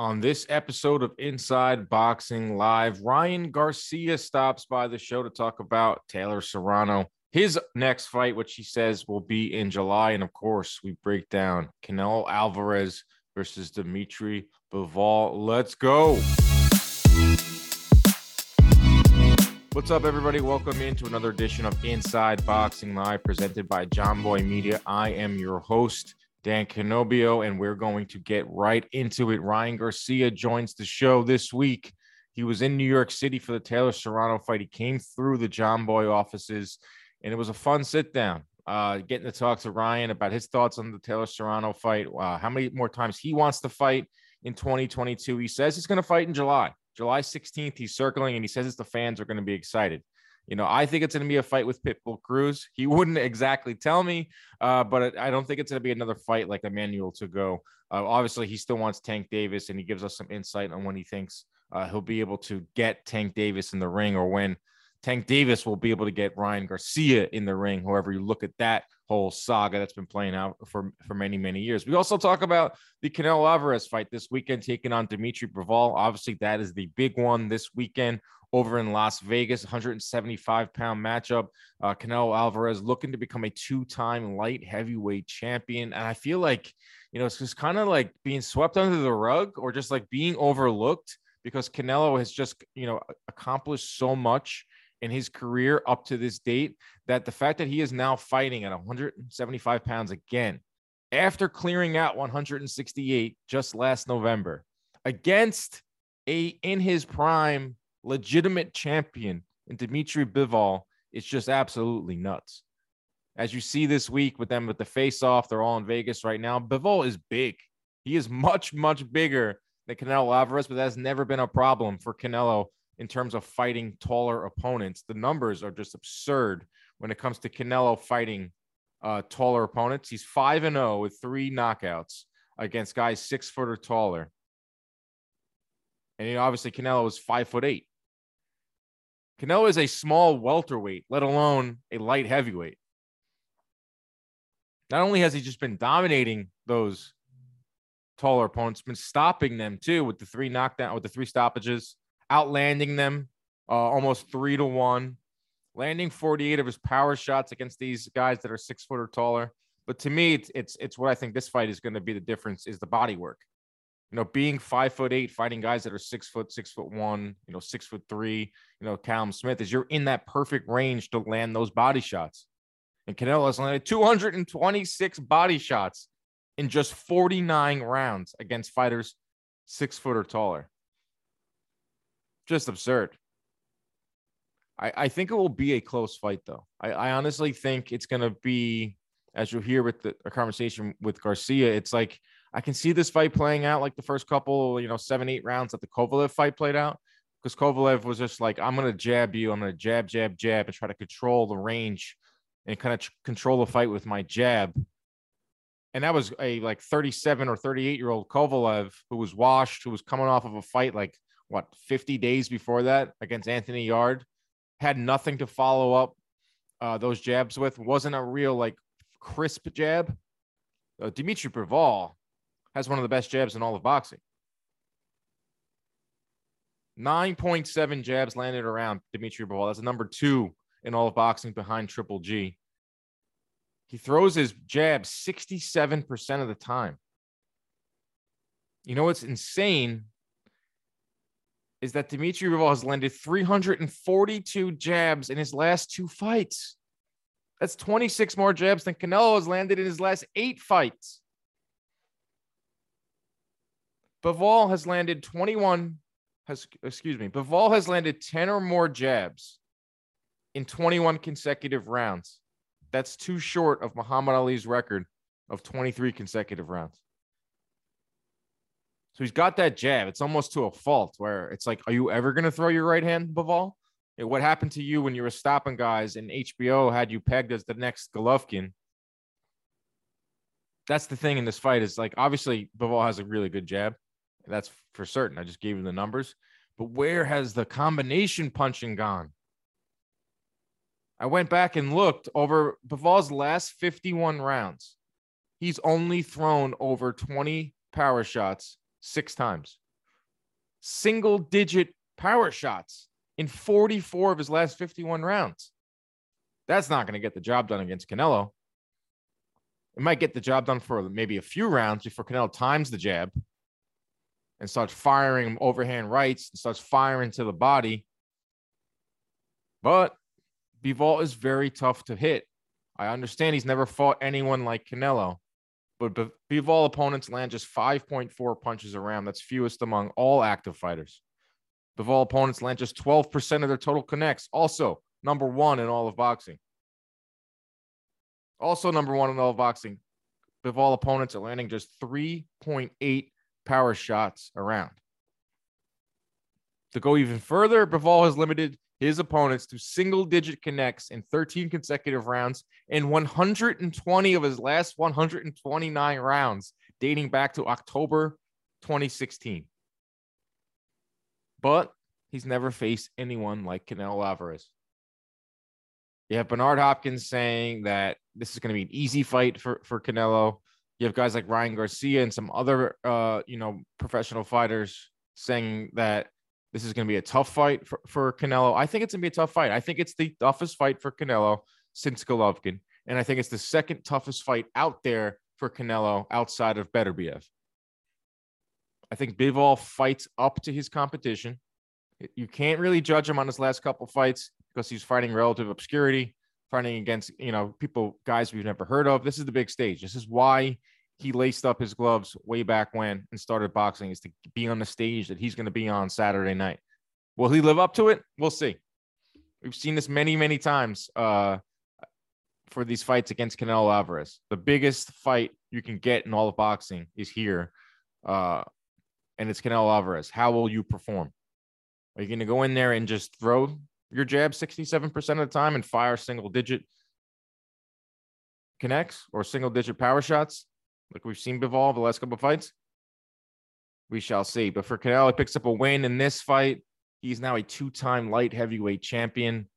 On this episode of Inside Boxing Live, Ryan Garcia stops by the show to talk about Taylor Serrano, his next fight, which he says will be in July. And of course, we break down Canelo Alvarez versus Dimitri Bivol. Let's go. What's up, everybody? Welcome into another edition of Inside Boxing Live presented by Jomboy Media. I am your host. Dan Canobbio, and we're going to get right into it. Ryan Garcia joins the show this week. He was in New York City for the Taylor Serrano fight. He came through the Jomboy offices, and it was a fun sit down. Uh, getting to talk to Ryan about his thoughts on the Taylor Serrano fight, uh, how many more times he wants to fight in 2022. He says he's going to fight in July, July 16th. He's circling, and he says the fans are going to be excited. You know, I think it's going to be a fight with Pitbull Cruz. He wouldn't exactly tell me, uh, but I don't think it's going to be another fight like Emmanuel Tagoe. Uh, obviously, he still wants Tank Davis, and he gives us some insight on when he thinks uh, he'll be able to get Tank Davis in the ring, or when Tank Davis will be able to get Ryan Garcia in the ring. However, you look at that whole saga that's been playing out for, for many, many years. We also talk about the Canelo Alvarez fight this weekend, taking on Dimitri Bivol. Obviously, that is the big one this weekend over in Las Vegas, 175 pound matchup. Uh, Canelo Alvarez looking to become a two time light heavyweight champion. And I feel like, you know, it's just kind of like being swept under the rug or just like being overlooked because Canelo has just, you know, accomplished so much in his career up to this date that the fact that he is now fighting at 175 pounds again after clearing out 168 just last November against a in his prime legitimate champion in Dimitri Bivol is just absolutely nuts. As you see this week with them with the face off, they're all in Vegas right now. Bivol is big. He is much, much bigger than Canelo Alvarez, but that's never been a problem for Canelo in terms of fighting taller opponents. The numbers are just absurd when it comes to Canelo fighting uh, taller opponents. He's 5 and 0 with three knockouts against guys six foot or taller. And you know, obviously Canelo is five foot eight. Canelo is a small welterweight, let alone a light heavyweight. Not only has he just been dominating those taller opponents, been stopping them too with the three knockdown, with the three stoppages, outlanding them uh, almost three to one, landing 48 of his power shots against these guys that are six foot or taller. But to me, it's it's, it's what I think this fight is going to be the difference is the body work you know, being five foot eight, fighting guys that are six foot, six foot one, you know, six foot three, you know, Callum Smith, is you're in that perfect range to land those body shots. And Canelo has landed 226 body shots in just 49 rounds against fighters six foot or taller. Just absurd. I, I think it will be a close fight, though. I, I honestly think it's going to be, as you'll hear with the conversation with Garcia, it's like I can see this fight playing out like the first couple, you know, seven, eight rounds that the Kovalev fight played out. Because Kovalev was just like, I'm going to jab you. I'm going to jab, jab, jab, and try to control the range and kind of control the fight with my jab. And that was a like 37 or 38 year old Kovalev who was washed, who was coming off of a fight like what 50 days before that against Anthony Yarde, had nothing to follow up uh, those jabs with. wasn't a real like crisp jab. Uh, Dimitri Bivol has one of the best jabs in all of boxing. 9.7 jabs landed around Dimitri Bivol. That's number two in all of boxing behind Triple G. He throws his jab 67% of the time. You know what's insane is that Dimitri Bivol has landed 342 jabs in his last two fights. That's 26 more jabs than Canelo has landed in his last eight fights. Bivol has landed 21 has excuse me, Bivol has landed 10 or more jabs in 21 consecutive rounds. That's too short of Muhammad Ali's record of 23 consecutive rounds. So he's got that jab. It's almost to a fault where it's like, are you ever going to throw your right hand, Bivol? What happened to you when you were stopping guys and HBO had you pegged as the next Golovkin? That's the thing in this fight is like, obviously, Bivol has a really good jab. That's for certain. I just gave you the numbers. But where has the combination punching gone? I went back and looked over Bivol's last 51 rounds. He's only thrown over 20 power shots six times. single digit power shots in 44 of his last 51 rounds. That's not going to get the job done against Canelo. It might get the job done for maybe a few rounds before Canelo times the jab and starts firing overhand rights and starts firing to the body. But Bivol is very tough to hit. I understand he's never fought anyone like Canelo, but Bivol opponents land just 5.4 punches around. That's fewest among all active fighters. Bivol opponents land just 12% of their total connects. Also, number one in all of boxing. Also, number one in all of boxing. Bivol opponents are landing just 3.8 power shots around. To go even further, Bivol has limited his opponents to single digit connects in 13 consecutive rounds and 120 of his last 129 rounds dating back to October 2016. But he's never faced anyone like Canelo Alvarez. You have Bernard Hopkins saying that this is going to be an easy fight for, for Canelo. You have guys like Ryan Garcia and some other, uh, you know, professional fighters saying that this is going to be a tough fight for, for Canelo. I think it's going to be a tough fight. I think it's the toughest fight for Canelo since Golovkin. And I think it's the second toughest fight out there for Canelo outside of Beterbiev. I think Bivol fights up to his competition. You can't really judge him on his last couple fights because he's fighting relative obscurity, fighting against, you know, people, guys we've never heard of. This is the big stage. This is why he laced up his gloves way back when and started boxing is to be on the stage that he's going to be on Saturday night. Will he live up to it? We'll see. We've seen this many, many times uh, for these fights against Canelo Alvarez. The biggest fight you can get in all of boxing is here, uh, and it's Canelo Alvarez. How will you perform? Are you going to go in there and just throw your jab 67% of the time and fire single digit connects or single digit power shots? like we've seen Bivol the last couple of fights. We shall see. But for Canelo, picks up a win in this fight. He's now a two-time light heavyweight champion.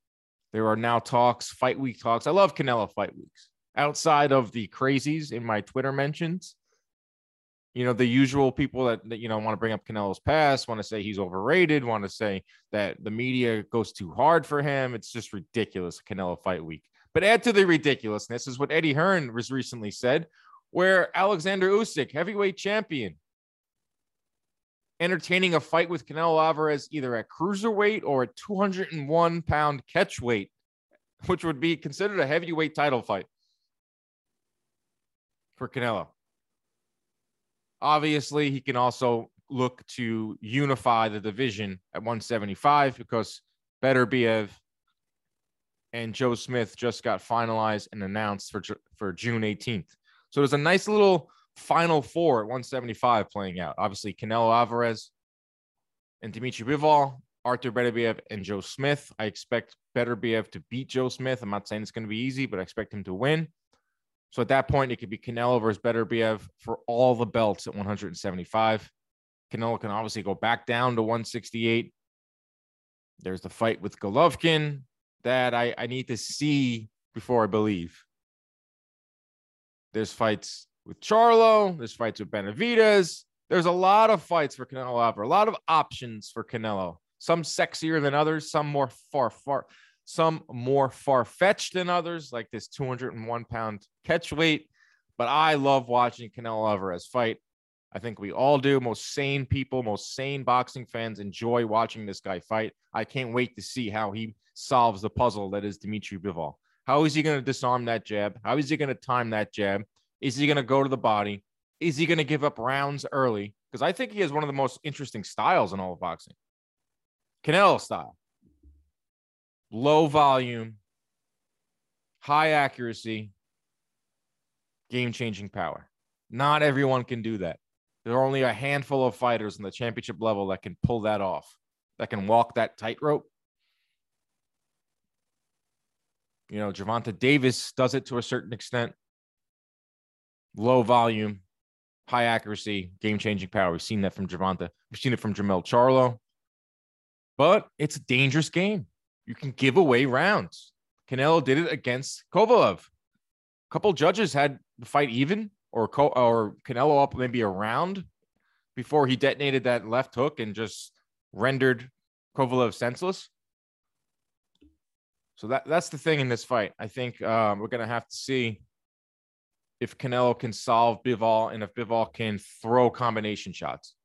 There are now talks, fight week talks. I love Canelo fight weeks. Outside of the crazies in my Twitter mentions, you know, the usual people that, that you know want to bring up Canelo's past, want to say he's overrated, want to say that the media goes too hard for him. It's just ridiculous, Canelo fight week. But add to the ridiculousness is what Eddie Hearn was recently said where Alexander Usyk, heavyweight champion, entertaining a fight with Canelo Alvarez either at cruiserweight or at 201 pound catchweight, which would be considered a heavyweight title fight for Canelo. Obviously, he can also look to unify the division at 175 because Beterbiev and Joe Smith just got finalized and announced for, for June 18th. So there's a nice little final four at 175 playing out. Obviously, Canelo Alvarez and Dimitri Bivol, Arthur Beterbiev, and Joe Smith. I expect Beterbiev to beat Joe Smith. I'm not saying it's going to be easy, but I expect him to win. So at that point, it could be Canelo versus Beterbiev for all the belts at 175. Canelo can obviously go back down to 168. There's the fight with Golovkin that I, I need to see before I believe. There's fights with Charlo. There's fights with Benavidez. There's a lot of fights for Canelo Alvarez. A lot of options for Canelo. Some sexier than others. Some more far far. Some more far fetched than others, like this 201 pound catch weight. But I love watching Canelo Alvarez fight. I think we all do. Most sane people, most sane boxing fans enjoy watching this guy fight. I can't wait to see how he solves the puzzle that is Dimitri Bivol. How is he going to disarm that jab? How is he going to time that jab? Is he going to go to the body? Is he going to give up rounds early? Because I think he has one of the most interesting styles in all of boxing. Canelo style. Low volume, high accuracy, game changing power. Not everyone can do that. There are only a handful of fighters in the championship level that can pull that off, that can walk that tightrope. You know, Gervonta Davis does it to a certain extent. Low volume, high accuracy, game changing power. We've seen that from Gervonta. We've seen it from Jermell Charlo. But it's a dangerous game. You can give away rounds. Canelo did it against Kovalev. A couple judges had the fight even or or Canelo up maybe a round before he detonated that left hook and just rendered Kovalev senseless. So that that's the thing in this fight. I think um, we're gonna have to see if Canelo can solve Bivol and if Bivol can throw combination shots.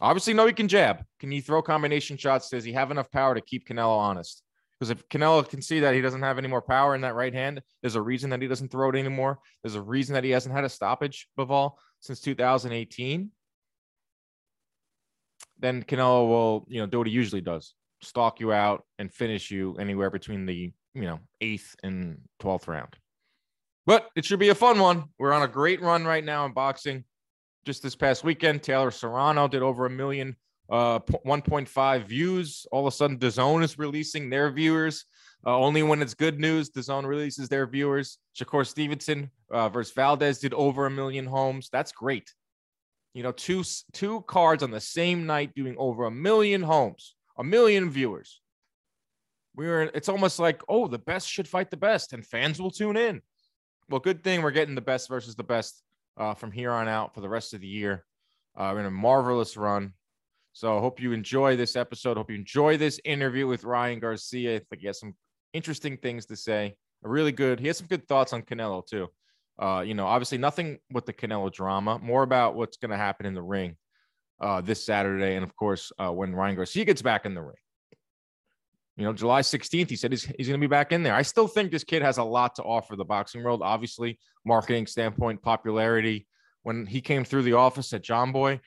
Obviously, no, he can jab. Can he throw combination shots? Does he have enough power to keep Canelo honest? Because if Canelo can see that he doesn't have any more power in that right hand, there's a reason that he doesn't throw it anymore. There's a reason that he hasn't had a stoppage, Bivol, since 2018. Then Canelo will, you know, do what he usually does: stalk you out and finish you anywhere between the, you know, eighth and twelfth round. But it should be a fun one. We're on a great run right now in boxing. Just this past weekend, Taylor Serrano did over a million, uh, 1.5 views. All of a sudden, DAZN is releasing their viewers. Uh, only when it's good news, DAZN releases their viewers. Shakur Stevenson uh, versus Valdez did over a million homes. That's great. You know, two two cards on the same night doing over a million homes, a million viewers. We were. It's almost like, oh, the best should fight the best, and fans will tune in well, good thing we're getting the best versus the best uh, from here on out for the rest of the year. Uh, we're in a marvelous run. So I hope you enjoy this episode. Hope you enjoy this interview with Ryan Garcia. I think he has some interesting things to say. A really good. He has some good thoughts on Canelo too. Uh, you know, obviously nothing with the Canelo drama. More about what's going to happen in the ring uh, this Saturday, and of course uh, when Ryan Garcia gets back in the ring. You know, July 16th, he said he's, he's going to be back in there. I still think this kid has a lot to offer the boxing world. Obviously, marketing standpoint, popularity. When he came through the office at Jomboy,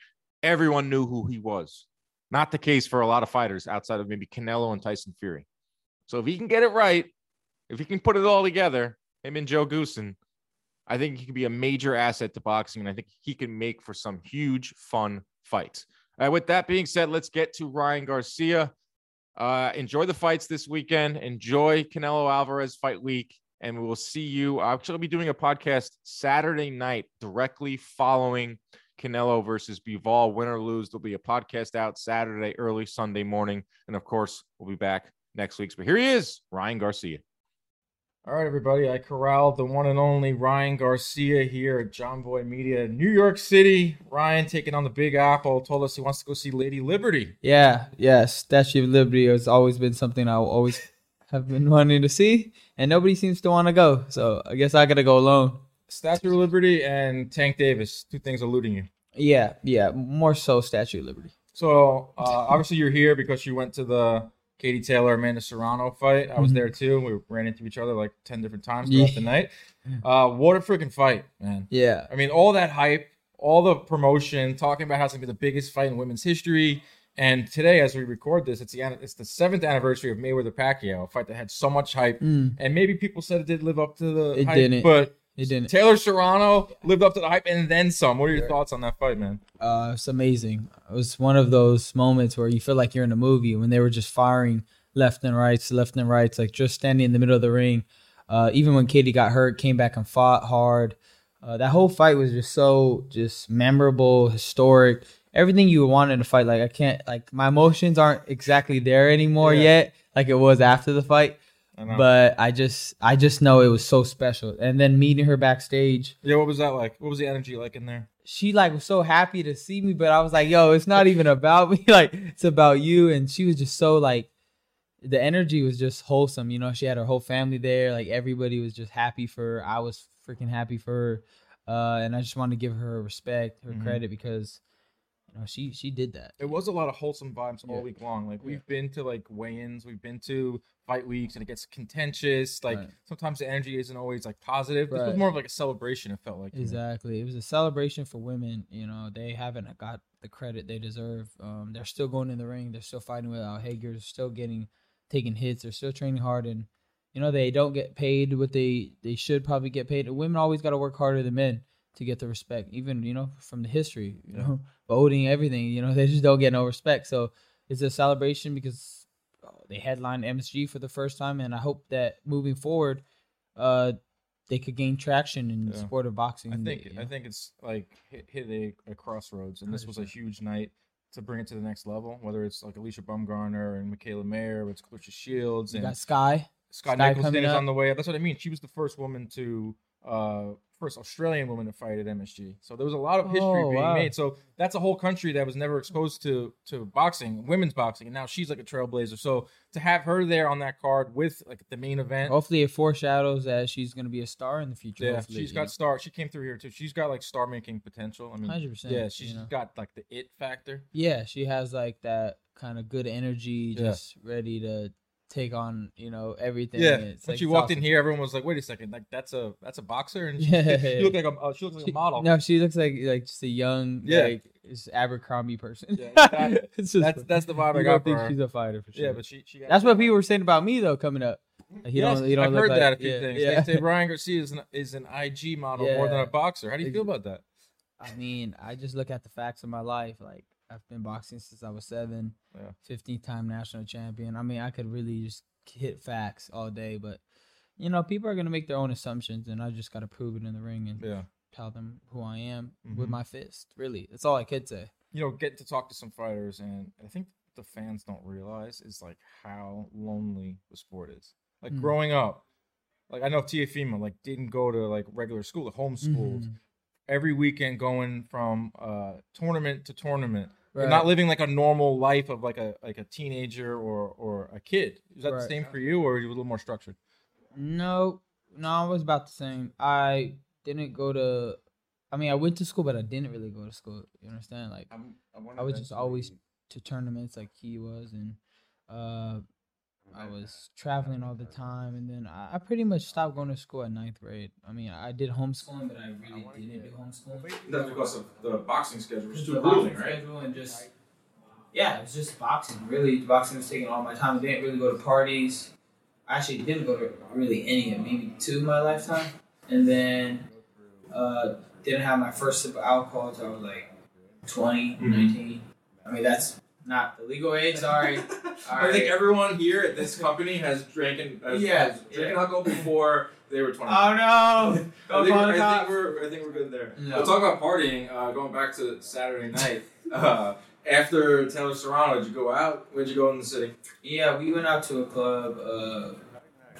everyone knew who he was. Not the case for a lot of fighters outside of maybe Canelo and Tyson Fury. So if he can get it right, if he can put it all together, him and Joe Goossen, I think he can be a major asset to boxing. And I think he can make for some huge, fun fights. With that being said, let's get to Ryan Garcia. Uh, enjoy the fights this weekend. Enjoy Canelo Alvarez fight week. And we will see you. I'll actually be doing a podcast Saturday night directly following Canelo versus Bivol. Win or lose, there'll be a podcast out Saturday, early Sunday morning. And of course, we'll be back next week. But here he is, Ryan Garcia. All right, everybody. I corralled the one and only Ryan Garcia here at Jomboy Media, in New York City. Ryan taking on the Big Apple. Told us he wants to go see Lady Liberty. Yeah, yeah. Statue of Liberty has always been something I always have been wanting to see, and nobody seems to want to go. So I guess I gotta go alone. Statue of Liberty and Tank Davis, two things eluding you. Yeah, yeah. More so Statue of Liberty. So uh, obviously you're here because you went to the Katie Taylor, Amanda Serrano fight. I was mm-hmm. there too. We ran into each other like 10 different times throughout yeah. the night. Uh, what a freaking fight, man. Yeah. I mean, all that hype, all the promotion, talking about how it's going to be the biggest fight in women's history. And today, as we record this, it's the it's the seventh anniversary of Mayweather Pacquiao, a fight that had so much hype. Mm. And maybe people said it did live up to the it hype, didn't. but it didn't. Taylor Serrano lived up to the hype and then some. What are your yeah. thoughts on that fight, man? Uh, it's amazing. It was one of those moments where you feel like you're in a movie when they were just firing left and rights, left and rights, like just standing in the middle of the ring. Uh, even when Katie got hurt, came back and fought hard. Uh, that whole fight was just so just memorable, historic. Everything you wanted in a fight. Like I can't like my emotions aren't exactly there anymore yeah. yet, like it was after the fight. I but I just I just know it was so special. And then meeting her backstage. Yeah, what was that like? What was the energy like in there? She like was so happy to see me, but I was like, yo, it's not even about me. like it's about you. And she was just so like the energy was just wholesome. You know, she had her whole family there. Like everybody was just happy for her. I was freaking happy for her. Uh, and I just wanted to give her respect, her mm-hmm. credit because know she she did that. It was a lot of wholesome vibes yeah. all week long. Like we've been to like weigh-ins, we've been to fight weeks, and it gets contentious. Like right. sometimes the energy isn't always like positive. Right. This was more of like a celebration. It felt like exactly. Know? It was a celebration for women. You know, they haven't got the credit they deserve. Um, they're still going in the ring. They're still fighting without Hager. They're still getting taking hits. They're still training hard, and you know they don't get paid what they they should probably get paid. Women always got to work harder than men to get the respect, even you know from the history, you know, voting, everything. You know, they just don't get no respect. So it's a celebration because oh, they headlined MSG for the first time, and I hope that moving forward, uh, they could gain traction in yeah. the sport of boxing. I think I think it's like hit, hit a, a crossroads, and this was a huge night to bring it to the next level. Whether it's like Alicia Baumgardner and Mikaela Mayer, it's Claressa Shields, you and got Skye. Scott Skye Nicholson is on the way. That's what I mean. She was the first woman to uh, first Australian woman to fight at MSG. So there was a lot of history Oh, being wow. made. So that's a whole country that was never exposed to to boxing, women's boxing, and now she's like a trailblazer. So to have her there on that card with like the main event, Hopefully, it foreshadows that she's gonna be a star in the future. yeah, she's you got star. She came through here too. She's got like star making potential. I mean, 100%. yeah, you she's know? got like the it factor. Yeah, she has like that kind of good energy, Yeah. just ready to take on you know everything. Yeah, It's when like, she walked in here, everyone was like, "Wait a second, like that's a that's a boxer," and she, Yeah. she looked like a uh, she looks like She- a model. No, she looks like like just a young, Yeah. like just Abercrombie person. Yeah, exactly. It's just- That's that's the vibe I got think her. she's a fighter for sure. Yeah, but she she. That's what people were saying about me though coming up. Like, he Yes, don't, he don't I've heard like- that a few yeah, things. Yeah. They say Ryan Garcia is an, is an IG model more than a boxer. How do you feel about that? I mean, I just look at the facts of my life. Like I've been boxing since I was seven, Yeah. 15 time national champion. I mean, I could really just hit facts all day, but you know, people are gonna make their own assumptions, and I just gotta prove it in the ring and Yeah. tell them who I am with Mhm. my fist. Really, that's all I could say. You know, getting to talk to some fighters, and I think the fans don't realize is like how lonely the sport is. Like Mm. growing up, like I know Teofimo like didn't go to like regular school, like homeschooled. Mhm. Every weekend going from uh tournament to tournament. and Right. not living like a normal life of like a like a teenager or or a kid. Is that the same for you, or are you a little more structured? No, no, I was about the same. I didn't go to. I mean, I went to school, but I didn't really go to school. You understand? Like I was just always to tournaments, like he was, and uh, I was traveling all the time. And then I, I pretty much stopped going to school at ninth grade. I mean, I did homeschooling, but I really didn't do homeschooling. That's because of the boxing schedule was Just too the grueling, boxing right? schedule and just yeah, it was just boxing. Really, boxing was taking all my time. I didn't really go to parties. I actually didn't go to really any of maybe two in my lifetime, and then uh, didn't have my first sip of alcohol until I was like 20, Mhm. 19. I mean, that's not the legal age. Sorry. I think everyone here at this company has drinking has, Yeah, has drinking yeah. alcohol before they were twenty. Oh no! I think, we're, I think we're I think we're good there. No. We'll talk about partying. Uh, going back to Saturday night. Uh, after Taylor Serrano, did you go out? Where'd you go in the city? Yeah, we went out to a club, uh,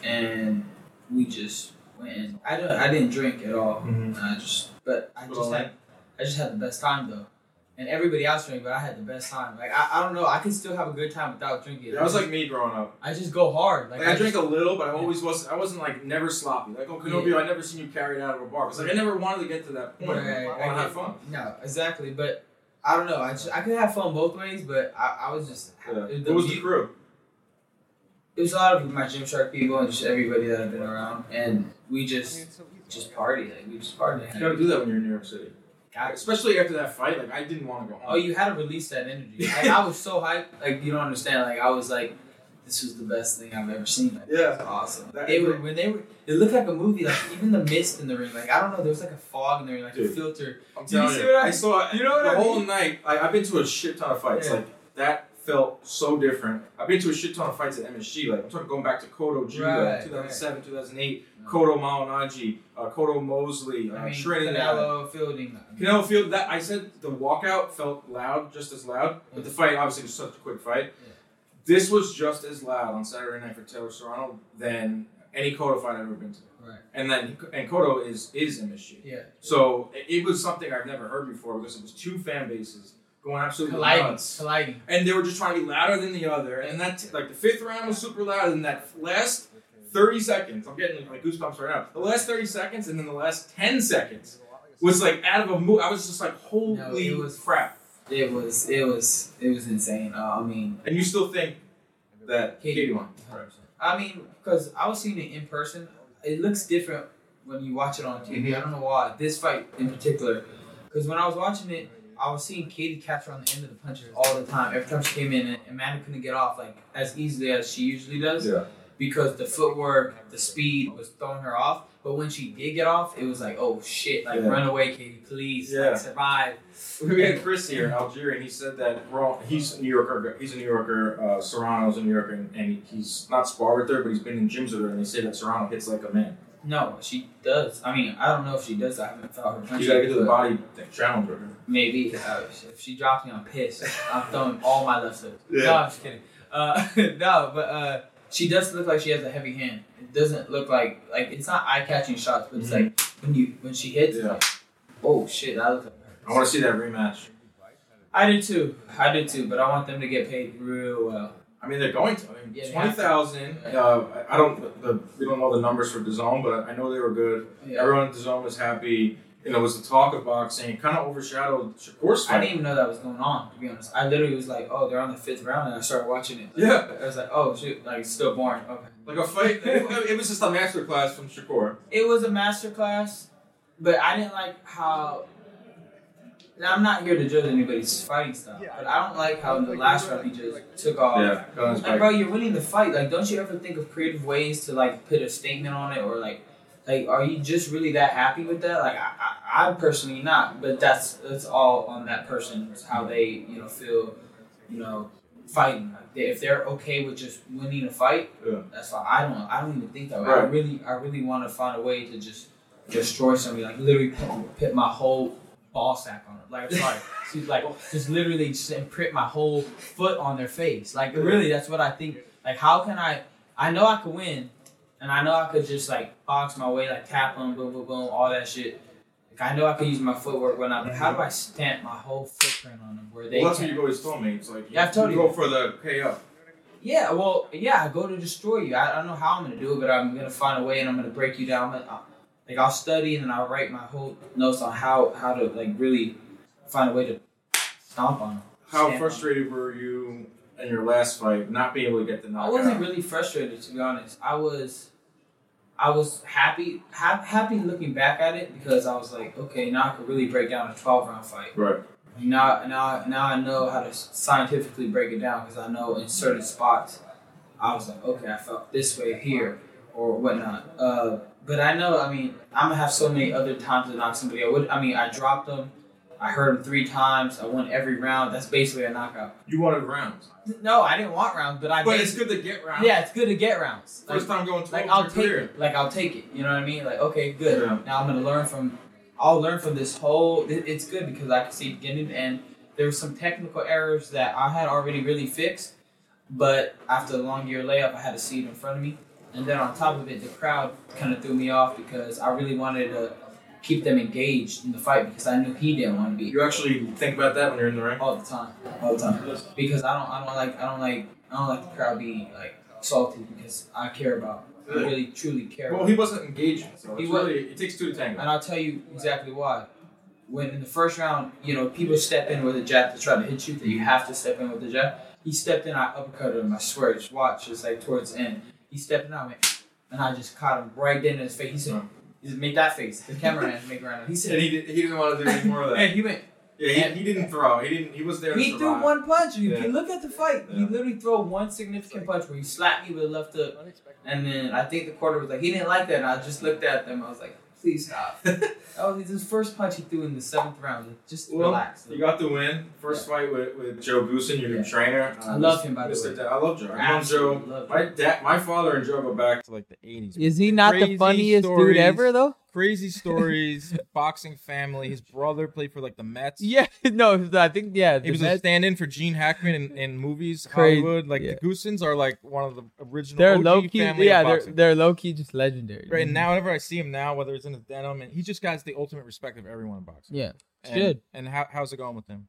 and we just went. And I don't. I didn't drink at all. Mhm. I just, but I just had, I just had the best time though. And everybody else drank, but I had the best time. Like I, I don't know, I can still have a good time without drinking. That was like me growing up. I just go hard. Like, Like, I, just- drank a little, but I always was. I wasn't like never sloppy. Like oh, Canobbio, Yeah. I never seen you carried out of a bar. Cause like I never wanted to get to that point. Right, I want I to have fun. No, exactly. But I don't know. I just I could have fun both ways, but I, I was just Yeah. the What was the crew? it was a lot of my Gymshark people and just everybody that I've been around, and we just just party. Like we just party. You gotta do that when you're in New York City, Got it. especially after that fight. Like I didn't want to go home. Oh, you had to release that energy. Like I was so hyped. Like you don't understand. Like I was like, this was the best thing I've ever seen. Like, Yeah. it's awesome. That- They were when they were. It looked like a movie. Like even the mist in the ring. Like I don't know. There was like a fog in the ring, like a filter. I'm Did you telling see you, what I- I saw. you know what the I whole night. I, I've been to a shit ton of fights. Yeah. Like that felt so different. I've been to a shit ton of fights at MSG. Like I'm talking going back to Cotto Judah, Right, 2007, 2008, Cotto Malignaggi, uh, Cotto Mosley, uh, I mean, Trinidad. Canelo Fielding. Canelo Field. That I said the walkout felt loud, just as loud, but the fight obviously was such a quick fight. Yeah. This was just as loud on Saturday night for Taylor Serrano than any Cotto fight I've ever been to. Right. And then and Cotto is is MSG. Yeah. So it- it was something I've never heard before because it was two fan bases going absolutely Colliding. nuts, Colliding. and they were just trying to be louder than the other. And that like the fifth round was super loud, and that last thirty seconds, I'm getting like goosebumps right now. The last thirty seconds, and then the last ten seconds was like out of a move. I was just like, holy No, it was- crap! It was. It was. It was insane. Uh, I mean, And you still think that Katie Katie won? I mean, because I was seeing it in person. It looks different when you watch it on TV. I don't know why. This fight in particular, because when I was watching it, I was seeing Katie catch her on the end of the punches all the time. Every time she came in, and Amanda couldn't get off like as easily as she usually does. Yeah. Because the footwork, the speed was throwing her off. But when she did get off, it was like, oh shit! Like Yeah. run away, Katie, please, Yeah. like, survive. We had Chris here, Algieri. He said that Ro- he's a New Yorker. He's a New Yorker. Uh, Serrano's a New Yorker, and, and he's not sparred with her, but he's been in gyms with her, and they say that Serrano hits like a man. No, she does. I mean, I don't know if she does. I haven't felt her punch. You gotta get to the body thing, challenge her. Maybe uh, if she drops me, I'm pissed. I'm throwing all my left hooks. Yeah. No, I'm just kidding. Uh, no, but uh, she does look like she has a heavy hand. It doesn't look like like it's not eye catching shots, but it's Mhm. like when you when she hits, Yeah. like, oh shit, that looks like her. I want to see that rematch. I do too. I do too, but I want them to get paid real well. I mean, they're going to. I mean, Yeah, twenty thousand. Uh, I don't. The, we don't know the numbers for DAZN, but I know they were good. Yeah. Everyone at DAZN was happy. You know, it was the talk of boxing. It kind of overshadowed Shakur's fight. I didn't even know that was going on. To be honest, I literally was like, "Oh, they're on the fifth round," and I started watching it. Yeah. I was like, "Oh shoot!" Like it's still boring. Okay. Like a fight. it, it was just a master class from Shakur. It was a master class, but I didn't like how. Now, I'm not here to judge anybody's fighting style, but I don't like how in the last round he just took off. Yeah. got on his Like, bro, you're winning the fight. Like, don't you ever think of creative ways to like put a statement on it, or like, like, are you just really that happy with that? Like, I, I, I'm personally not, but that's that's all on that person how they you know feel, you know, fighting. Like, they, if they're okay with just winning a fight, Yeah. that's fine. I don't. I don't even think that way. I really, I really want to find a way to just destroy somebody. Like, literally put, put my whole ball sack on it. Like, sorry. She's like just literally just imprint my whole foot on their face. Like really, that's what I think. Like how can I? I know I could win, and I know I could just like box my way, like tap them, boom, boom, boom, all that shit. Like I know I could use my footwork, whatnot. But how do I stamp my whole footprint on them where they? Well, that's what you've always told me. It's like Yeah, I've told you you. go for the KO. Yeah, well, yeah, I go to destroy you. I, I don't know how I'm gonna do it, but I'm gonna find a way, and I'm gonna break you down. I'm gonna, like I'll study, and then I'll write my whole notes on how how to like really find a way to stomp on them. How Stamp on 'em. frustrated were you in your last fight not being able to get the knowledge? I wasn't really frustrated to be honest. I was, I was happy, ha- happy looking back at it because I was like, okay, now I could really break down a twelve round fight. Right. Now, now, now I know how to scientifically break it down because I know in certain spots, I was like, okay, I felt this way here or whatnot. Uh, but I know, I mean, I'm gonna have so many other times to knock somebody. I would, I mean, I dropped them. I heard them three times. I won every round. That's basically a knockout. You wanted rounds, No, I didn't want rounds, but I. but it's good to get rounds. Yeah, it's good to get rounds. Like, First time going twelve like I'll take career. it. Like I'll take it. You know what I mean? Like okay, good. Yeah. Now I'm gonna learn from. I'll learn from this whole. it- It's good because I can see beginning to end. There were some technical errors that I had already really fixed, but after a long year layup, I had to see it in front of me. And then on top of it, the crowd kind of threw me off because I really wanted to keep them engaged in the fight because I knew he didn't want to be You actually think about that when you're in the ring. all the time, all the time. Because I don't, I don't like, I don't like, I don't like the crowd being like salty because I care about, I really truly care. Well, about he wasn't engaging, so He was, really it takes two to tango. and I'll tell you exactly why. When in the first round, you know, people step in with a jab to try to hit you, that you have to step in with the jab. He stepped in, I uppercutted him. I swear, just watch, it's like towards the end. He stepped in, I went, and I just caught him right then in his face. He said, he said, make that face. The cameraman make around him. He and said, he, did, he didn't want to do any more of that. and he went, Yeah, he, he didn't throw. He didn't. He was there. He threw one punch. You Yeah. can look at the fight. He literally threw one significant punch where he slapped me with a left hook, and then I think the quarter was like he didn't like that. And I just looked at them. I was like, please stop. that was his first punch he threw in the seventh round. Just Well, relax. You got the win. First fight with, with Joe Goossen, your new Yeah. trainer. I love him, by the way. I love Joe. I've Joe. love My dad, my father and Joe go back to like the 80s. Is he not Crazy the funniest stories. dude ever though? Crazy stories, boxing family. His brother played for like the Mets. Yeah, no, I think yeah. He was a stand-in for Gene Hackman in, in movies, Crazy, Hollywood. Like yeah. the Goossens are like one of the original. they're OG low key. family Yeah, they're they're low key just legendary. Right and now, whenever I see him now, whether it's in his denim, and he just got the ultimate respect of everyone in boxing. Yeah, it's And, good. And how, how's it going with him?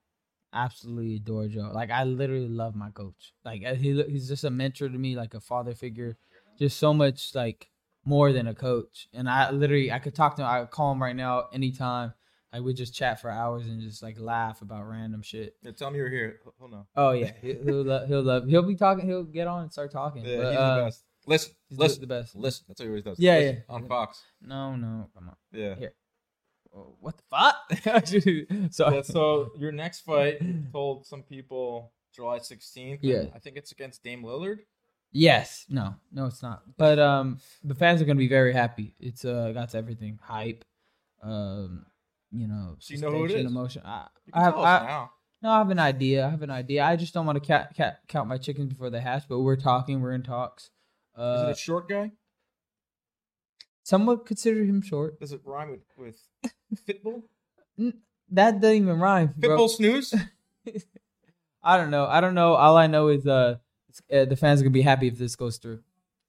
Absolutely adore Joe. Like I literally love my coach. Like uh, he he's just a mentor to me, like a father figure. Just so much like more than a coach. And I literally I could talk to him. I call him right now anytime. Like we just chat for hours and just like laugh about random shit. Yeah, tell me you're here. He'll- He'll know. Oh yeah, he- he'll lo- he'll love. He'll be talking. He'll get on and start talking. Yeah, But, he's uh, the best. Listen, He's the- listen, the best. listen. That's what he always does. Yeah, Listen, yeah. On Fox. No, no, come on. Yeah. Oh, what the fuck? so Yeah, so your next fight told some people July 16th. Yeah. I think it's against Dame Lillard. Yes. No. No, it's not. But um, the fans are gonna be very happy. It's uh got everything hype, um, you know, So you know who it is? emotion. I, You I have I, now. no, I have an idea. I have an idea. I just don't want to ca- ca- count my chickens before they hatch. But we're talking. We're in talks. Is Uh, it a short guy? some would consider him short. Does it rhyme with, with Fitbull? That doesn't even rhyme. bro. Fitbull snooze? I don't know. I don't know. All I know is uh, uh the fans are gonna be happy if this goes through.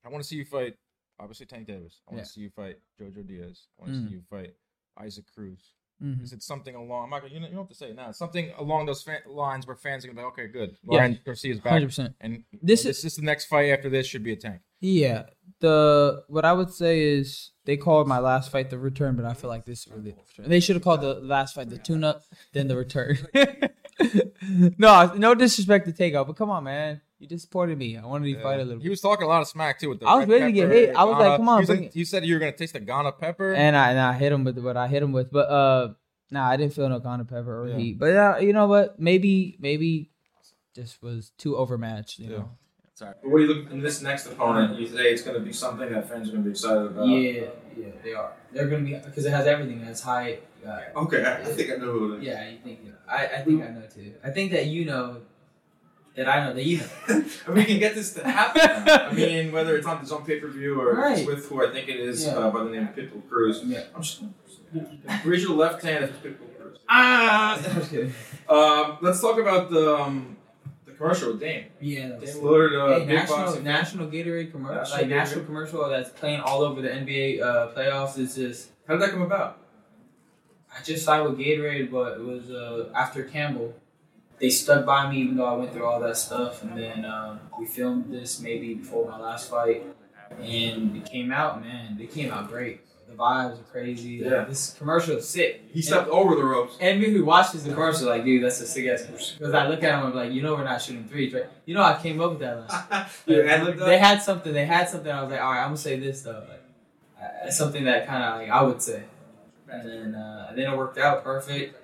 I want to see you fight obviously Tank Davis. I want Yeah. to see you fight Jojo Diaz. I want to Mm. see you fight Isaac Cruz. Mhm. Is it something along? I'm not gonna. You, know, you don't have to say it now. It's something along those fan, lines where fans are gonna be like, okay, good. Yeah. Ryan Garcia's back, 100%. and This is this is the next fight after this should be a tank. Yeah. The what I would say is they called my last fight the return, but I feel like this is really. They should have called the last fight the tune up, then the return. no, no disrespect to Tagoe, but come on, man. You disappointed me. I wanted you to fight a little He was talking a lot of smack too with the. I was red ready to get pepper, hit. I was like, come on, You said, bring it. you said you were gonna taste the Ghana pepper. And I and I hit him with what I hit him with, but uh, nah, I didn't feel no Ghana pepper or Yeah. heat. But uh, you know what? Maybe maybe just was too overmatched. You Yeah. know. Sorry. But what do you look in this next opponent? You say it's going to be something that fans are going to be excited about. Yeah, yeah, they are. They're gonna be because it has everything. It's height. Uh, Okay, I, I think I know who it is. yeah, you think you know. I, I think I know too. I think that you know that I know that you know. and we can get this to happen. I mean, whether it's on its own pay per view or Right. with who I think it is Yeah. uh, by the name of Pitbull Cruz. Yeah. I'm just raise your left hand if it's Pitbull Cruz. Ah, I'm just kidding. Um, let's talk about the um, the commercial with Dame. Yeah, Dame Lillard, uh, Hey, national national Gatorade commercial, National like Gatorade. national commercial that's playing all over the NBA uh, playoffs. Is just How did that come about? I just signed with Gatorade, but it was uh, after Campbell. They stuck by me even though I went through all that stuff, and then um, we filmed this maybe before my last fight, and it came out. Man, they came out great. The vibes are crazy. Yeah. This commercial is sick. He stepped over the ropes. And me who watches the commercial, like, dude, that's a sick ass commercial. Because I look at him, I'm like, you know, we're not shooting threes, right? You know, I came up with that last. ad-libbed they had something. They had something. I was like, all right, I'm gonna say this though. Like, uh, something that kind of like I would say. And then, uh, and then it worked out perfect.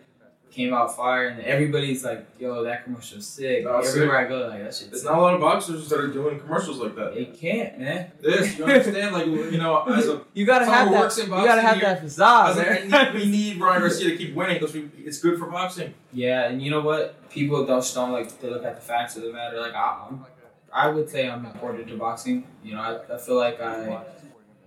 Came out fire, and everybody's like, "Yo, that commercial's sick." Oh, sick. Everywhere I go, like that shit's There's sick. not a lot of boxers that are doing commercials like that. They can't, man. This, you understand? Like, you know, as a You gotta have that. works in You gotta have that facade, man. we need Ryan Garcia to keep winning because it's good for boxing. Yeah, and you know what? People don't like to look at the facts of the matter. Like I, I'm, I would say I'm important to boxing. You know, I, I feel like I,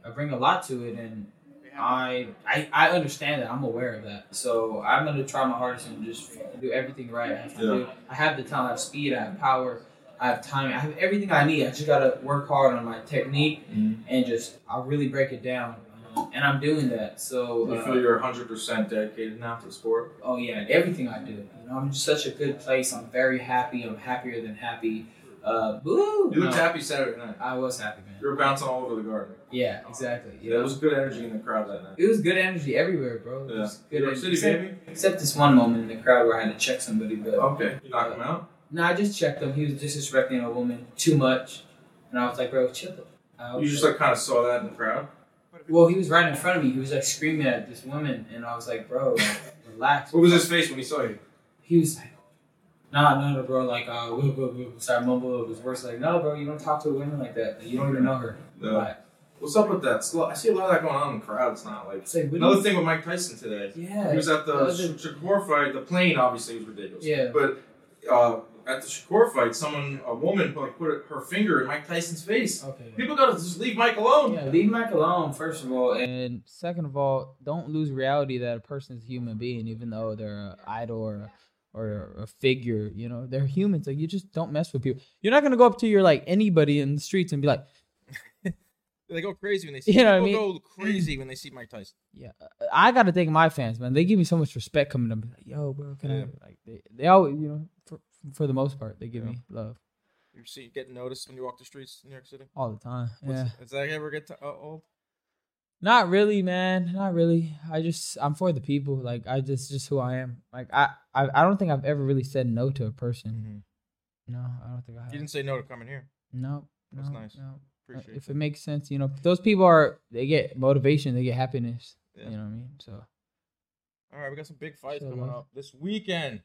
I bring a lot to it, and I, I, I understand that. I'm aware of that. So I'm gonna try my hardest and just do everything right. I have to Yeah. do. I have the talent. I have speed. I have power. I have time. I have everything I need. I just gotta work hard on my technique Mhm. and just I really break it down. Um, And I'm doing that. So You uh, feel you're 100% dedicated now to the sport. Oh yeah, everything I do. You know, I'm in such a good place. I'm very happy. I'm happier than happy. Uh, boo! You looked No, happy Saturday night. I was happy, man. You were bouncing all over the garden. Yeah, exactly. You Yeah, there was good energy in the crowd that night. it was good energy everywhere, bro. It Yeah. was New good York energy. City, except, baby. except this one moment in the crowd where I had to check somebody, but Okay. You knocked him out? no, I just checked him. He was disrespecting a woman too much, and I was like, bro, chill. I was You just like kind of saw that in the crowd? well, he was right in front of me. He was like screaming at this woman, and I was like, bro, relax. What was his face when he saw you? he was like, nah, no, no, bro, like, uh, whoop, whoop, whoop. Sorry, mumble. It was worse. Like, no, bro, you don't talk to a woman like that. You don't even know her. No. Like, What's up with that? It's I see a lot of that going on in the crowd. It's not like it's like, another you- thing with Mike Tyson today. Yeah. He was at the Sh- Shakur fight. The plane obviously was ridiculous. Yeah. But uh, at the Shakur fight, someone, a woman, like put her finger in Mike Tyson's face. Okay. People gotta just leave Mike alone. Yeah, leave Mike alone, first of all. And second of all, don't lose reality that a person is a human being, even though they're an idol or a, or a figure. You know, they're humans. Like, you just don't mess with people. You're not going to go up to your, like, anybody in the streets and be like, They go crazy when they see. You know what I people go crazy when they see Mike Tyson. yeah, I got to thank my fans, man. They give me so much respect coming up. Like, Yo, bro, can Yeah. I? Like, they, they always, you know, for, for the most part, they give Yeah. me love You see, you get noticed when you walk the streets in New York City. all the time. What's- Yeah. Does that ever get to, uh, old? Not really, man. Not really. I just I'm for the people. Like I just just who I am. Like I I, I don't think I've ever really said no to a person. No, I don't think I have. You didn't say no to coming here. no, no, That's nice. no. Appreciate If it. it makes sense, you know, those people are they get motivation, they get happiness. Yeah. You know what I mean? So All right, we got some big fights So, coming uh, up this weekend.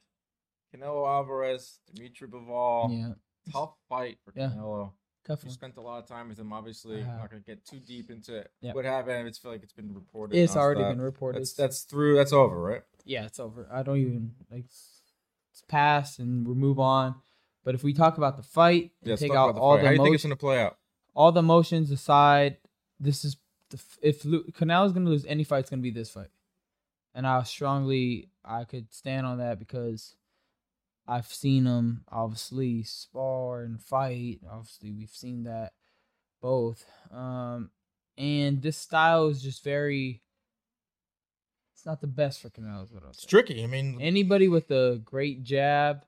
Canelo Alvarez, Dimitri Bivol. yeah, Tough fight for Yeah. Canelo. Tough You one. spent a lot of time with him. Obviously, I I'm uh-huh. not gonna get too deep into Yeah. what happened. It's feel like it's been reported. It's already been reported. That's that's through. That's over, right? yeah, it's over. I don't even like it's past and we move on. But if we talk about the fight, and let's take out the all fight. the How do you think it's gonna play out? all the emotions aside, this is the, if Lu- is gonna lose any fight, it's gonna be this fight, and I strongly I could stand on that because I've seen him obviously spar and fight. Obviously, we've seen that both. Um, and this style is just very. It's not the best for Canelo. Is what It's tricky. I mean, Anybody with a great jab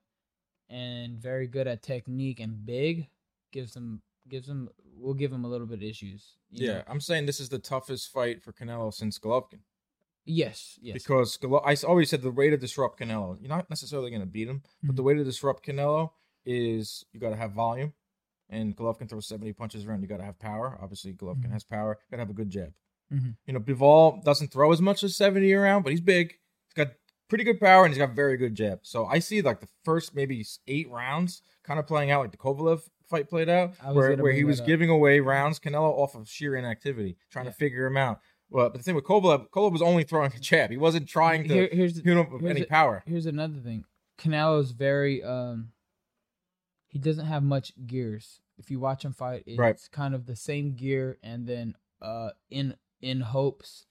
and very good at technique and big gives them gives them will give him a little bit of issues. yeah, know? I'm saying this is the toughest fight for Canelo since Golovkin. Yes. Yes. Because I always said the way to disrupt Canelo, you're not necessarily going to beat him, but the Mhm. way to disrupt Canelo is you got to have volume. And Golovkin throws 70 punches around. You got to have power. Obviously, Golovkin Mhm. has power. You got to have a good jab. Mhm. You know, Bivol doesn't throw as much as 70 around, but he's big. He's got pretty good power and he's got very good jab. So I see like the first maybe eight rounds kind of playing out like the Kovalev fight played out, where, where he was up. giving away rounds, Canelo off of sheer inactivity, trying Yeah. to figure him out. Well, but the thing with Kovalev, Kovalev was only throwing a jab. He wasn't trying to Here- here's hit him with here's any a- power. here's another thing. Canelo's very um he doesn't have much gears. If you watch him fight, it's Right. kind of the same gear and then uh in in hopes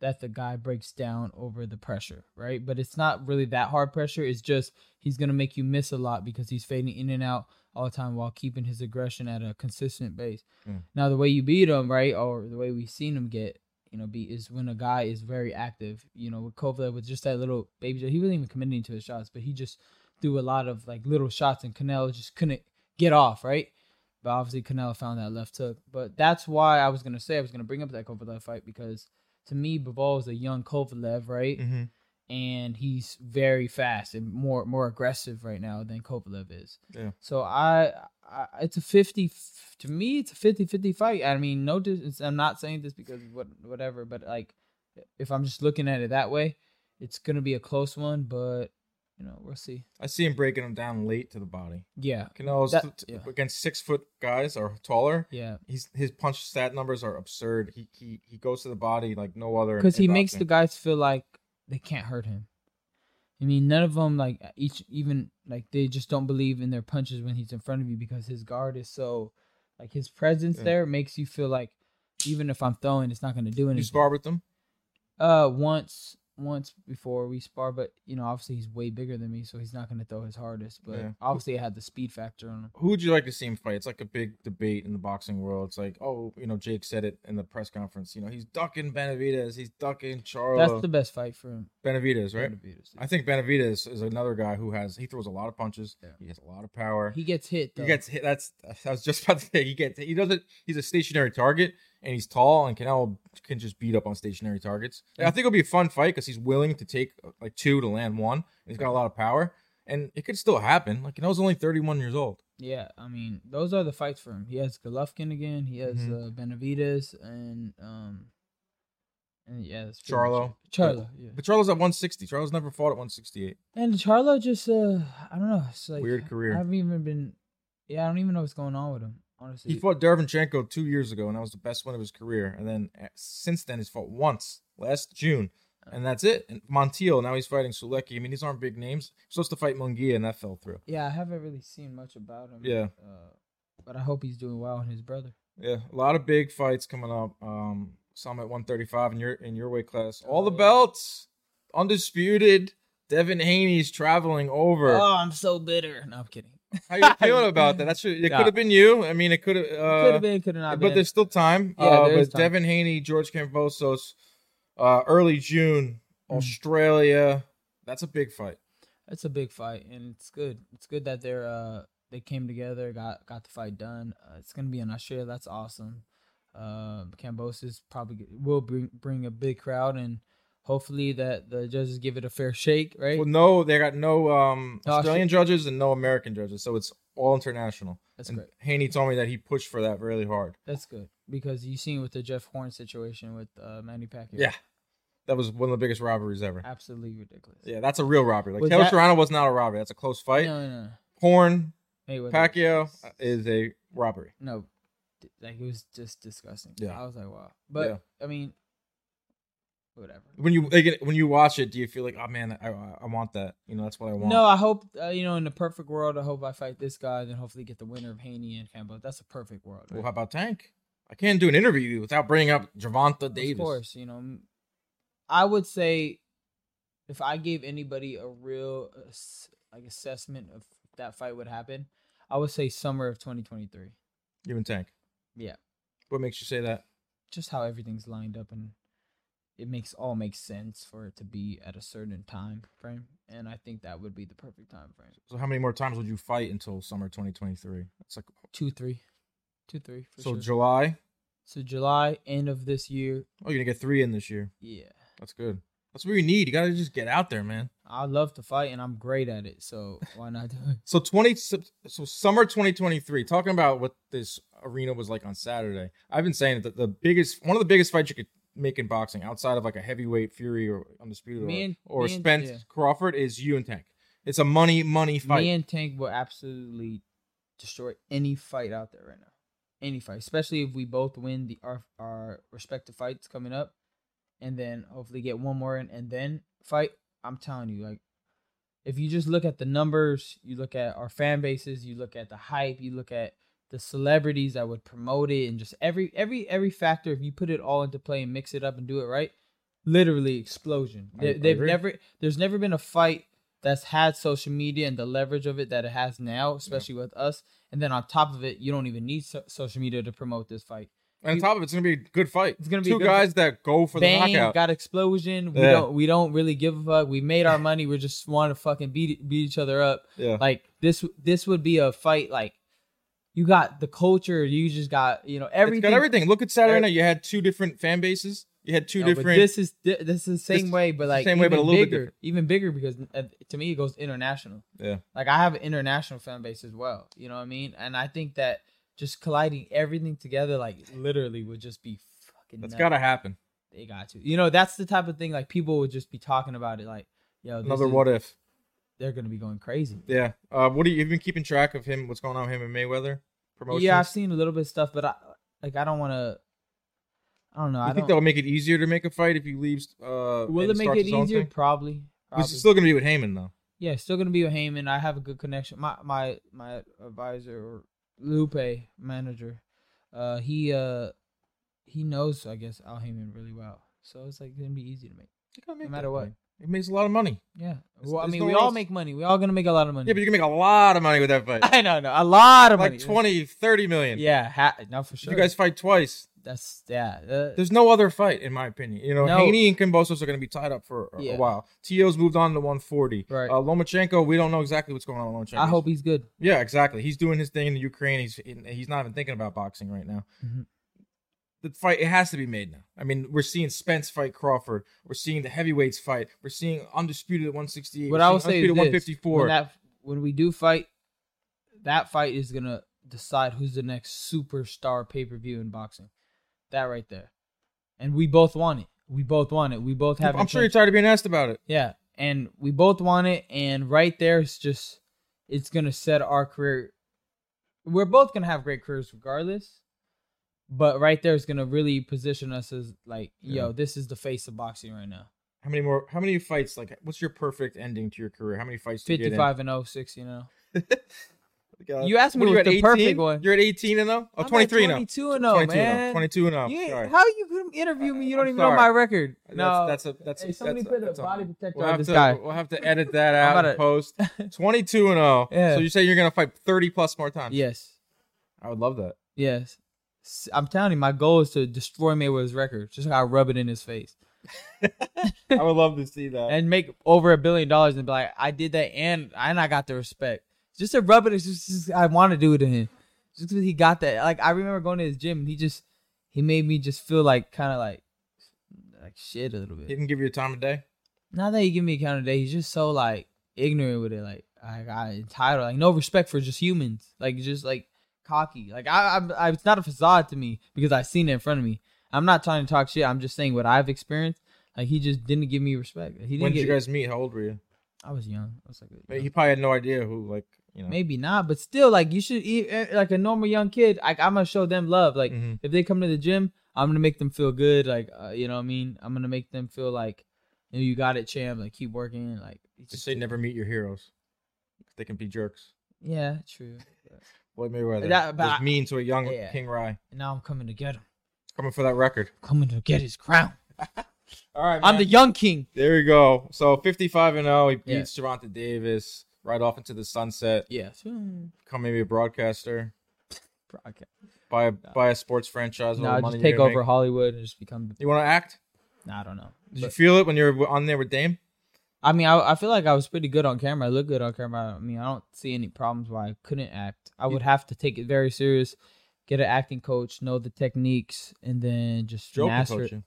that the guy breaks down over the pressure, right? But it's not really that hard pressure. It's just he's gonna make you miss a lot because he's fading in and out all the time while keeping his aggression at a consistent base. Mm. Now the way you beat him, right, or the way we've seen him get, you know, be is when a guy is very active. You know, with Kovalev with just that little baby, he wasn't even committing to his shots, but he just threw a lot of like little shots, and Canelo just couldn't get off, right? But obviously Canelo found that left hook. But that's why I was gonna say I was gonna bring up that Kovalev fight because to me, Bivol is a young Kovalev, right? Mm-hmm. And he's very fast and more more aggressive right now than Kovalev is. Yeah. So I, I it's a 50 to me it's a 50-50 fight. I mean, no I'm not saying this because what whatever, but like if I'm just looking at it that way, it's going to be a close one, but you know, we'll see. I see him breaking him down late to the body. Yeah. Canelo's That- t- yeah. against six foot guys or taller. Yeah. He's his punch stat numbers are absurd. He he he goes to the body like no other. Cuz he in makes the guys feel like they can't hurt him. I mean, none of them like each even like they just don't believe in their punches when he's in front of you because his guard is so like his presence Yeah. there makes you feel like even if I'm throwing, it's not going to do anything. You spar with them. Uh, once once before we spar, but you know, obviously he's way bigger than me, so he's not going to throw his hardest. But Yeah. obviously, it had the speed factor on him. Who would you like to see him fight? It's like a big debate in the boxing world. It's like, oh, you know, Jake said it in the press conference. You know, he's ducking Benavidez. He's ducking Charlo. That's the best fight for him. Benavidez, right? Benavidez. I think Benavidez is another guy who has he throws a lot of punches. Yeah. He has a lot of power. He gets hit. Though. He gets hit. That's I was just about to say he gets. He doesn't. He's a stationary target, and he's tall, and Canelo can just beat up on stationary targets. I think it'll be a fun fight because he's willing to take uh, like two to land one. He's got a lot of power, and it could still happen. Like Canelo's only thirty one years old. Yeah, I mean, those are the fights for him. He has Golovkin again. He has Mhm. uh, Benavidez and um, and yeah, that's Charlo. Charlo, yeah. But Charlo's at one sixty. Charlo's never fought at one sixty eight. And Charlo just uh, I don't know. It's like Weird career. I haven't even been. Yeah, I don't even know what's going on with him. Honestly, He fought Derevyanchenko two years ago, and that was the best one of his career. And then uh, since then, he's fought once last June, and that's it. And Montiel now he's fighting Sulecki. I mean, these aren't big names. He's supposed to fight Munguia, and that fell through. Yeah, I haven't really seen much about him. Yeah. Uh, but I hope he's doing well and his brother. Yeah, a lot of big fights coming up. Um, some at 135 in your in your weight class. All the Oh. belts, undisputed. Devin Haney's traveling over. Oh, I'm so bitter. No, I'm kidding. How you feeling about that? That's it. Nah. Could have been you. I mean, it could have. could Uh, have been, could have not but been. there's still time. Yeah, uh, but time. Devin Haney, George Kambosos, uh, early June, Mm. Australia. That's a big fight. That's a big fight, and it's good. It's good that they're uh they came together, got got the fight done. Uh, it's gonna be in Australia. That's awesome. Uh, Kambosos probably will bring bring a big crowd, and hopefully that the judges give it a fair shake, right? Well, no, they got no um, No, Australian judges and no American judges, so it's all international. That's and great. Haney told me that he pushed for that really hard. That's good because you seen with the Jeff Horn situation with uh, Manny Pacquiao. Yeah. That was one of the biggest robberies ever. absolutely ridiculous. Yeah, that's a real robbery. Like Was Taylor that- Serrano was not a robbery. That's a close fight. No, no, no. Horn, Mayweather Pacquiao is a robbery. no, like it was just disgusting. Yeah. I was like, wow. But Yeah. I mean, whatever. When you like, when you watch it, do you feel like, oh man, I, I- want that? You know, that's what I want. No, I hope uh, you know in the perfect world. I hope I fight this guy, then hopefully get the winner of Haney and Campbell. That's a perfect world. Well, how about Tank? I can't do an interview without bringing up Gervonta Davis. Of course, you know, I would say if I gave anybody a real like assessment of that fight would happen, I would say summer of 2023. You and Tank. Yeah. What makes you say that? just how everything's lined up and it makes all makes sense for it to be at a certain time frame. And I think that would be the perfect time frame. So how many more times would you fight until summer 2023? It's like Two, three, two, three. For so sure. July. so July end of this year. Oh, you're gonna get three in this year. Yeah, That's good. That's what you need. You gotta just get out there, man. I love to fight and I'm great at it. So why not do it? So 20 so summer 2023. Talking about what this arena was like on Saturday. I've been saying that the biggest one of the biggest fights you could make in boxing outside of like a heavyweight Fury or undisputed Me or, and- or me and- Spence yeah. Crawford is you and Tank. It's a money money fight. Me and Tank will absolutely destroy any fight out there right now. Any fight, especially if we both win the our our respective fights coming up, and then hopefully get one more in and then fight. I'm telling you, like, if you just look at the numbers, you look at our fan bases, you look at the hype, you look at the celebrities that would promote it, and just every every every factor. If you put it all into play and mix it up and do it right, literally explosion. I- they, they've agree. never. There's never been a fight that's had social media and the leverage of it that it has now, especially with us. And then on top of it, you don't even need so- social media to promote this fight. and on top of it, it's gonna be a good fight. It's gonna be two guys that go for the Bang, knockout. got explosion. We Yeah. don't we don't really give a fuck. We made our money. We just want to fucking beat beat each other up. yeah. Like this this would be a fight like you got the culture, you just got, you know, everything. Got everything. Look at Saturday night. You had two different fan bases. You had two No, but different. this is this is the same This- way, but like same way, but a little bit bigger, different. even bigger because uh, to me it goes international. yeah. Like I have an international fan base as well. You know what I mean? And I think that just colliding everything together, like literally, would just be fucking. That's nuts. gotta happen. They got to. You know, that's the type of thing like people would just be talking about it. Like, yo, this Another is- what if? They're gonna be going crazy. Yeah. Uh, what do you? You've been keeping track of him? What's going on with him and Mayweather? Promotions. Yeah, I've seen a little bit of stuff, but I like I don't want to. I don't know. You I think that'll make it easier to make a fight if he leaves? Uh, Will it make it easier? thing? Probably. Probably. He's still gonna be with Haymon though. Yeah, still gonna be with Haymon. I have a good connection. My my my advisor or Lupe manager, uh, he uh he knows I guess Al Haymon really well, so it's like gonna be easy to make. You gotta make No matter what. fight. He makes a lot of money. Yeah. Well, I there's mean, no we all else- make money. We all gonna make a lot of money. Yeah, but you can make a lot of money with that fight. I know, no, a lot of money. like money. 20, 30 million. Yeah, ha- no, for If sure. You guys fight twice. that's yeah. uh, There's no other fight, in my opinion. You know, No. Haney and Kambosos are going to be tied up for a, a while. To's moved on to 140. Right. Uh, Lomachenko, we don't know exactly what's going on with Lomachenko. I hope he's good. Yeah, exactly. He's doing his thing in the Ukraine. He's he's not even thinking about boxing right now. Mhm. The fight it has to be made now. I mean, we're seeing Spence fight Crawford. We're seeing the heavyweights fight. We're seeing undisputed at 168. What I will say is undisputed this: 154. when that when we do fight, that fight is gonna decide who's the next superstar pay per view in boxing. That right there, and we both want it. We both want it. We both have. I'm sure you're tired of being asked about it. Yeah, and we both want it, and right there, it's just it's gonna set our career. We're both gonna have great careers regardless, but right there is gonna really position us as like, yo, this is the face of boxing right now. How many more? How many fights? Like, what's your perfect ending to your career? How many fights? do you get in? Fifty-five and 06, you know. Oh God. You asked me What are what's the at, perfect 18? one. You're at 18 and 0? Oh, I'm 23 and 0. 22 and 0, 22 and 0. man. 22 and 0. You, Sorry. how you gonna interview me? You don't I'm even know my record. No, That's, that's a that's a, hey, somebody that's put a that's body protector We'll on this to guy. we'll have to edit that out and post. 22 and 0. Yeah. So you say you're gonna fight 30 plus more times? Yes, I would love that. yes. I'm telling you, my goal is to destroy Mayweather's record. Just like I rub it in his face I would love to see that. and make over a billion dollars and be like, I did that and and I got the respect. Just to rub it, just, just I want to do it to him. Just because he got that. Like I remember going to his gym and he just he made me just feel like kind of like like shit a little bit. He didn't give you a time of day. not that he give me a count of day, he's just so like ignorant with it. Like I got entitled, like no respect for just humans. Like just like cocky. Like I, I'm, I, it's not a facade to me because I've seen it in front of me. I'm not trying to talk shit. I'm just saying what I've experienced. Like he just didn't give me respect. He didn't When did get, you guys meet? How old were you? I was young. I was like, But He probably had no idea who, like, you know. maybe not, but still, like you should eat eh, like a normal young kid. Like I'm gonna show them love. Like Mhm. if they come to the gym, I'm gonna make them feel good. Like uh, you know what I mean. I'm gonna make them feel like you, know, you got it, champ. Like keep working. Like Just say never meet your heroes. They can be jerks. Yeah, true. Floyd Mayweather That- but was I- mean to a young Yeah. King Ry. And now I'm coming to get him. Coming for that record. Coming to get his crown. All right, I'm the young king. There we go. So 55 and 0. He Yeah. beats Gervonta Davis right off into the sunset. Yes. Become maybe a broadcaster. Broadcast. buy a buy a sports franchise. No, just take over make? Hollywood and just become. You want to act? Nah, I don't know. Did you feel it when you were on there with Dame? I mean, I, I feel like I was pretty good on camera. I look good on camera. I mean, I don't see any problems why I couldn't act. I would have to take it very serious, get an acting coach, know the techniques, and then just master it.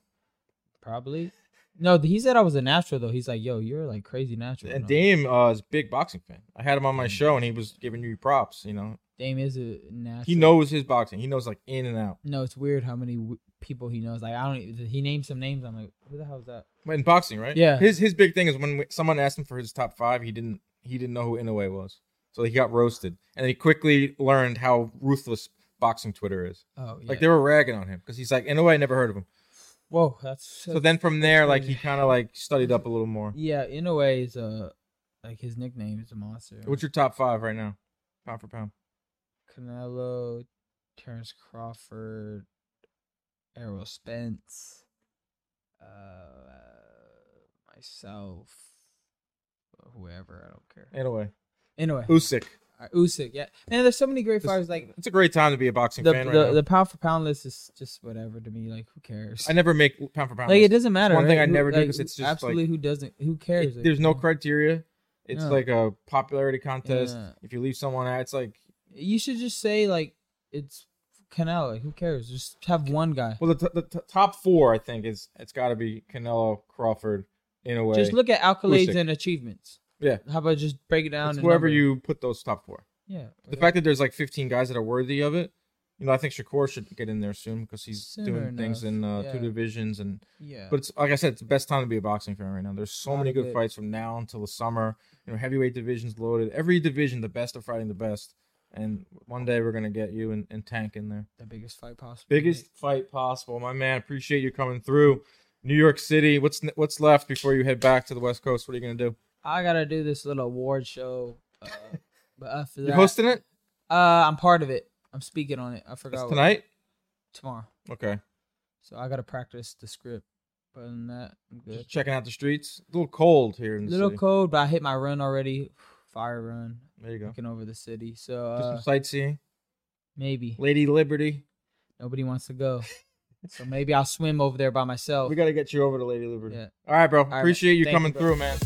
Probably. No, he said I was a natural though. He's like, "Yo, you're like crazy natural." And No. Dame uh, is a big boxing fan. I had him on my show, and he was giving you props. You know, Dame is a natural. he knows his boxing. He knows like in and out. No, it's weird how many w- people he knows. Like I don't. Even, he named some names. I'm like, who the hell is that? In boxing, right? Yeah. His his big thing is when someone asked him for his top five, he didn't he didn't know who Inoue was, so he got roasted, and he quickly learned how ruthless boxing Twitter is. Oh, yeah. Like they were ragging on him because he's like Inoue, I never heard of him. Whoa, that's So then from there, like he kind of like studied up a little more. yeah. In a way, is uh like his nickname is a monster. What's your top five right now, pound for pound? Canelo, Terrence Crawford, Errol Spence, uh, myself, whoever. I don't care. Anyway, Anyway, Usyk. uh, Usyk. Yeah, man. There's so many great This- fighters. Like It's a great time to be a boxing the fan right the, now. the pound for pound list is just whatever to me. Like who cares? I never make pound for pound. like it lists. doesn't matter. one thing right? I Who- never do like, 'cause it's just, like- absolutely who doesn't. Who cares? It- Like, there's no you know? criteria. It's Yeah. like a popularity contest. Yeah. If you leave someone out, it's like You should just say like it's Canelo. Like, who cares? Just have one guy. well, the, t- the t- top four I think is it's got to be Canelo, Crawford, in a way. Just look at accolades Usyk. and achievements. Yeah. How about just break it down? It's in whoever number? you put those top four. Yeah. The fact that there's like 15 guys that are worthy of it, you know, I think Shakur should get in there soon because he's Soon doing things in uh, enough, two divisions and. Yeah. But it's like I said, it's the best time to be a boxing fan right now. There's so Lot many good good- fights from now until the summer. You know, heavyweight divisions loaded. Every division, the best are fighting the best. And one day we're gonna get you and, and Tank in there. the biggest fight possible. Biggest fight possible, my man. Appreciate you coming through. New York City. What's what's left before you head back to the West Coast? What are you gonna do? I gotta do this little award show. Uh, but after You that, hosting it? uh, I'm part of it. I'm speaking on it. I forgot what- tonight. tomorrow. Okay. So I gotta practice the script. But other than that, I'm good. Just checking out the streets. A little cold here in the little city. cold, but I hit my run already. Fire run, There you go. looking over the city. So uh, some sightseeing. maybe Lady Liberty. nobody wants to go. so maybe I'll swim over there by myself. We got to get you over to Lady Liberty. Yeah. All right, bro. right, Appreciate you thank coming bro. through, man.